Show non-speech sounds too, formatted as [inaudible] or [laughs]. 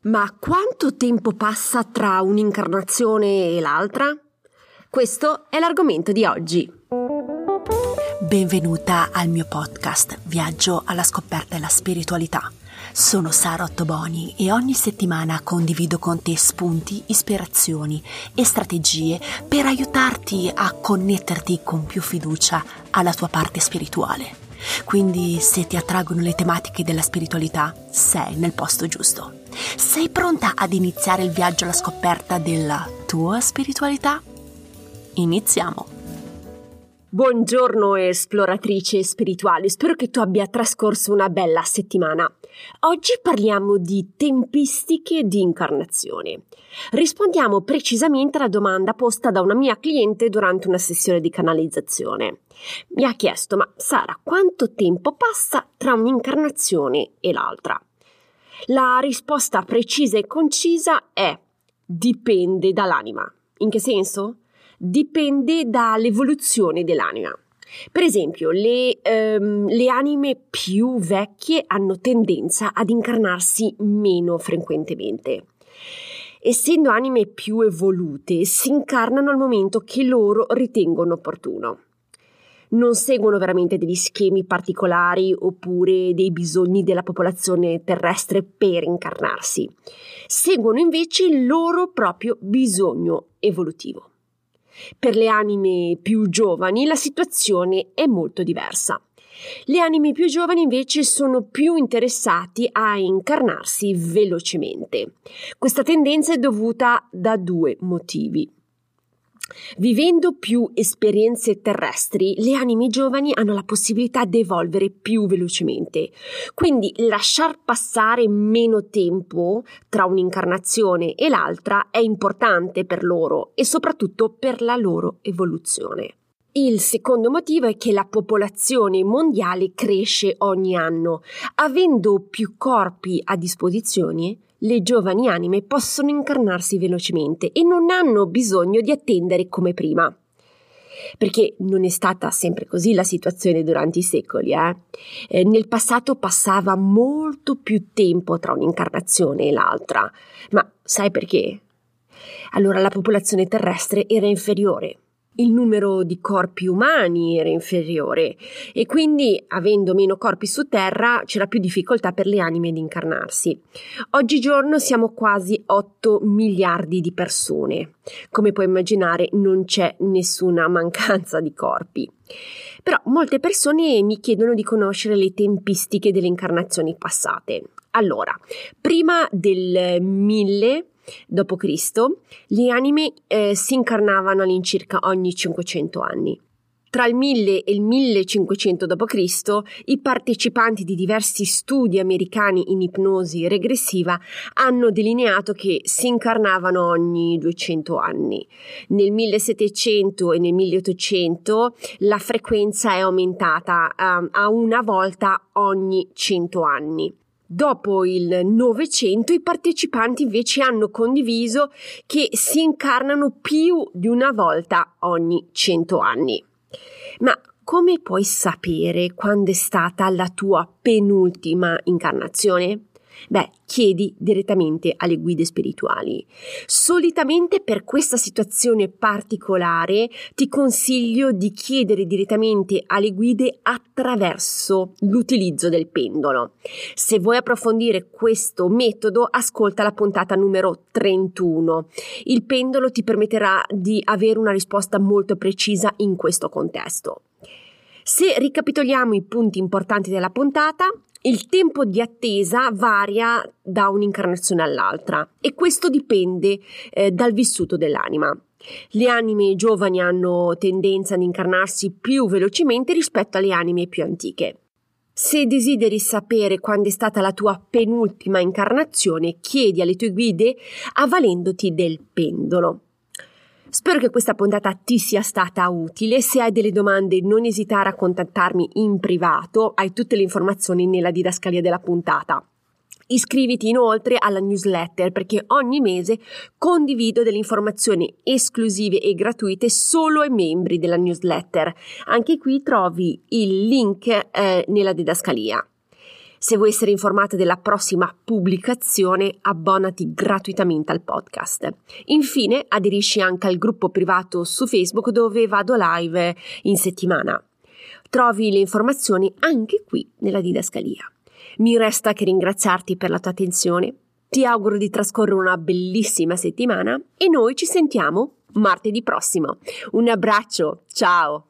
Ma quanto tempo passa tra un'incarnazione e l'altra? Questo è l'argomento di oggi. Benvenuta al mio podcast Viaggio alla scoperta della spiritualità. Sono Sara Ottoboni e ogni settimana condivido con te spunti, ispirazioni e strategie per aiutarti a connetterti con più fiducia alla tua parte spirituale. Quindi se ti attraggono le tematiche della spiritualità, sei nel posto giusto. Sei pronta ad iniziare il viaggio alla scoperta della tua spiritualità? Iniziamo! Buongiorno esploratrice spirituale, spero che tu abbia trascorso una bella settimana. Oggi parliamo di tempistiche di incarnazione. Rispondiamo precisamente alla domanda posta da una mia cliente durante una sessione di canalizzazione. Mi ha chiesto, ma Sara, quanto tempo passa tra un'incarnazione e l'altra? La risposta precisa e concisa è dipende dall'anima. In che senso? Dipende dall'evoluzione dell'anima. Per esempio, le, ehm, le, anime più vecchie hanno tendenza ad incarnarsi meno frequentemente. Essendo anime più evolute, si incarnano al momento che loro ritengono opportuno. Non seguono veramente degli schemi particolari oppure dei bisogni della popolazione terrestre per incarnarsi. Seguono invece il loro proprio bisogno evolutivo. Per le anime più giovani la situazione è molto diversa. Le anime più giovani invece sono più interessati a incarnarsi velocemente. Questa tendenza è dovuta da due motivi. Vivendo più esperienze terrestri, le anime giovani hanno la possibilità di evolvere più velocemente. Quindi lasciar passare meno tempo tra un'incarnazione e l'altra è importante per loro e soprattutto per la loro evoluzione. Il secondo motivo è che la popolazione mondiale cresce ogni anno. Avendo più corpi a disposizione, le giovani anime possono incarnarsi velocemente e non hanno bisogno di attendere come prima. Perché non è stata sempre così la situazione durante i secoli. Eh? Eh, nel passato passava molto più tempo tra un'incarnazione e l'altra. Ma sai perché? Allora la popolazione terrestre era inferiore il numero di corpi umani era inferiore e quindi, avendo meno corpi su Terra, c'era più difficoltà per le anime di incarnarsi. Oggigiorno siamo quasi 8 miliardi di persone. Come puoi immaginare, non c'è nessuna [laughs] mancanza di corpi. Però molte persone mi chiedono di conoscere le tempistiche delle incarnazioni passate. Allora, prima del 1000 d.C., le anime eh, si incarnavano all'incirca ogni 500 anni. Tra il 1000 e il 1500 d.C., i partecipanti di diversi studi americani in ipnosi regressiva hanno delineato che si incarnavano ogni 200 anni. Nel 1700 e nel 1800 la frequenza è aumentata uh, a una volta ogni 100 anni. Dopo il Novecento i partecipanti invece hanno condiviso che si incarnano più di una volta ogni cento anni. Ma come puoi sapere quando è stata la tua penultima incarnazione? Beh, chiedi direttamente alle guide spirituali. Solitamente per questa situazione particolare ti consiglio di chiedere direttamente alle guide attraverso l'utilizzo del pendolo. Se vuoi approfondire questo metodo, ascolta la puntata numero 31. Il pendolo ti permetterà di avere una risposta molto precisa in questo contesto. Se ricapitoliamo i punti importanti della puntata, il tempo di attesa varia da un'incarnazione all'altra e questo dipende eh, dal vissuto dell'anima. Le anime giovani hanno tendenza ad incarnarsi più velocemente rispetto alle anime più antiche. Se desideri sapere quando è stata la tua penultima incarnazione, chiedi alle tue guide avvalendoti del pendolo. Spero che questa puntata ti sia stata utile. Se hai delle domande, non esitare a contattarmi in privato. Hai tutte le informazioni nella didascalia della puntata. Iscriviti inoltre alla newsletter perché ogni mese condivido delle informazioni esclusive e gratuite solo ai membri della newsletter. Anche qui trovi il link eh, nella didascalia. Se vuoi essere informata della prossima pubblicazione, abbonati gratuitamente al podcast. Infine, aderisci anche al gruppo privato su Facebook dove vado live in settimana. Trovi le informazioni anche qui nella didascalia. Mi resta che ringraziarti per la tua attenzione. Ti auguro di trascorrere una bellissima settimana e noi ci sentiamo martedì prossimo. Un abbraccio, ciao!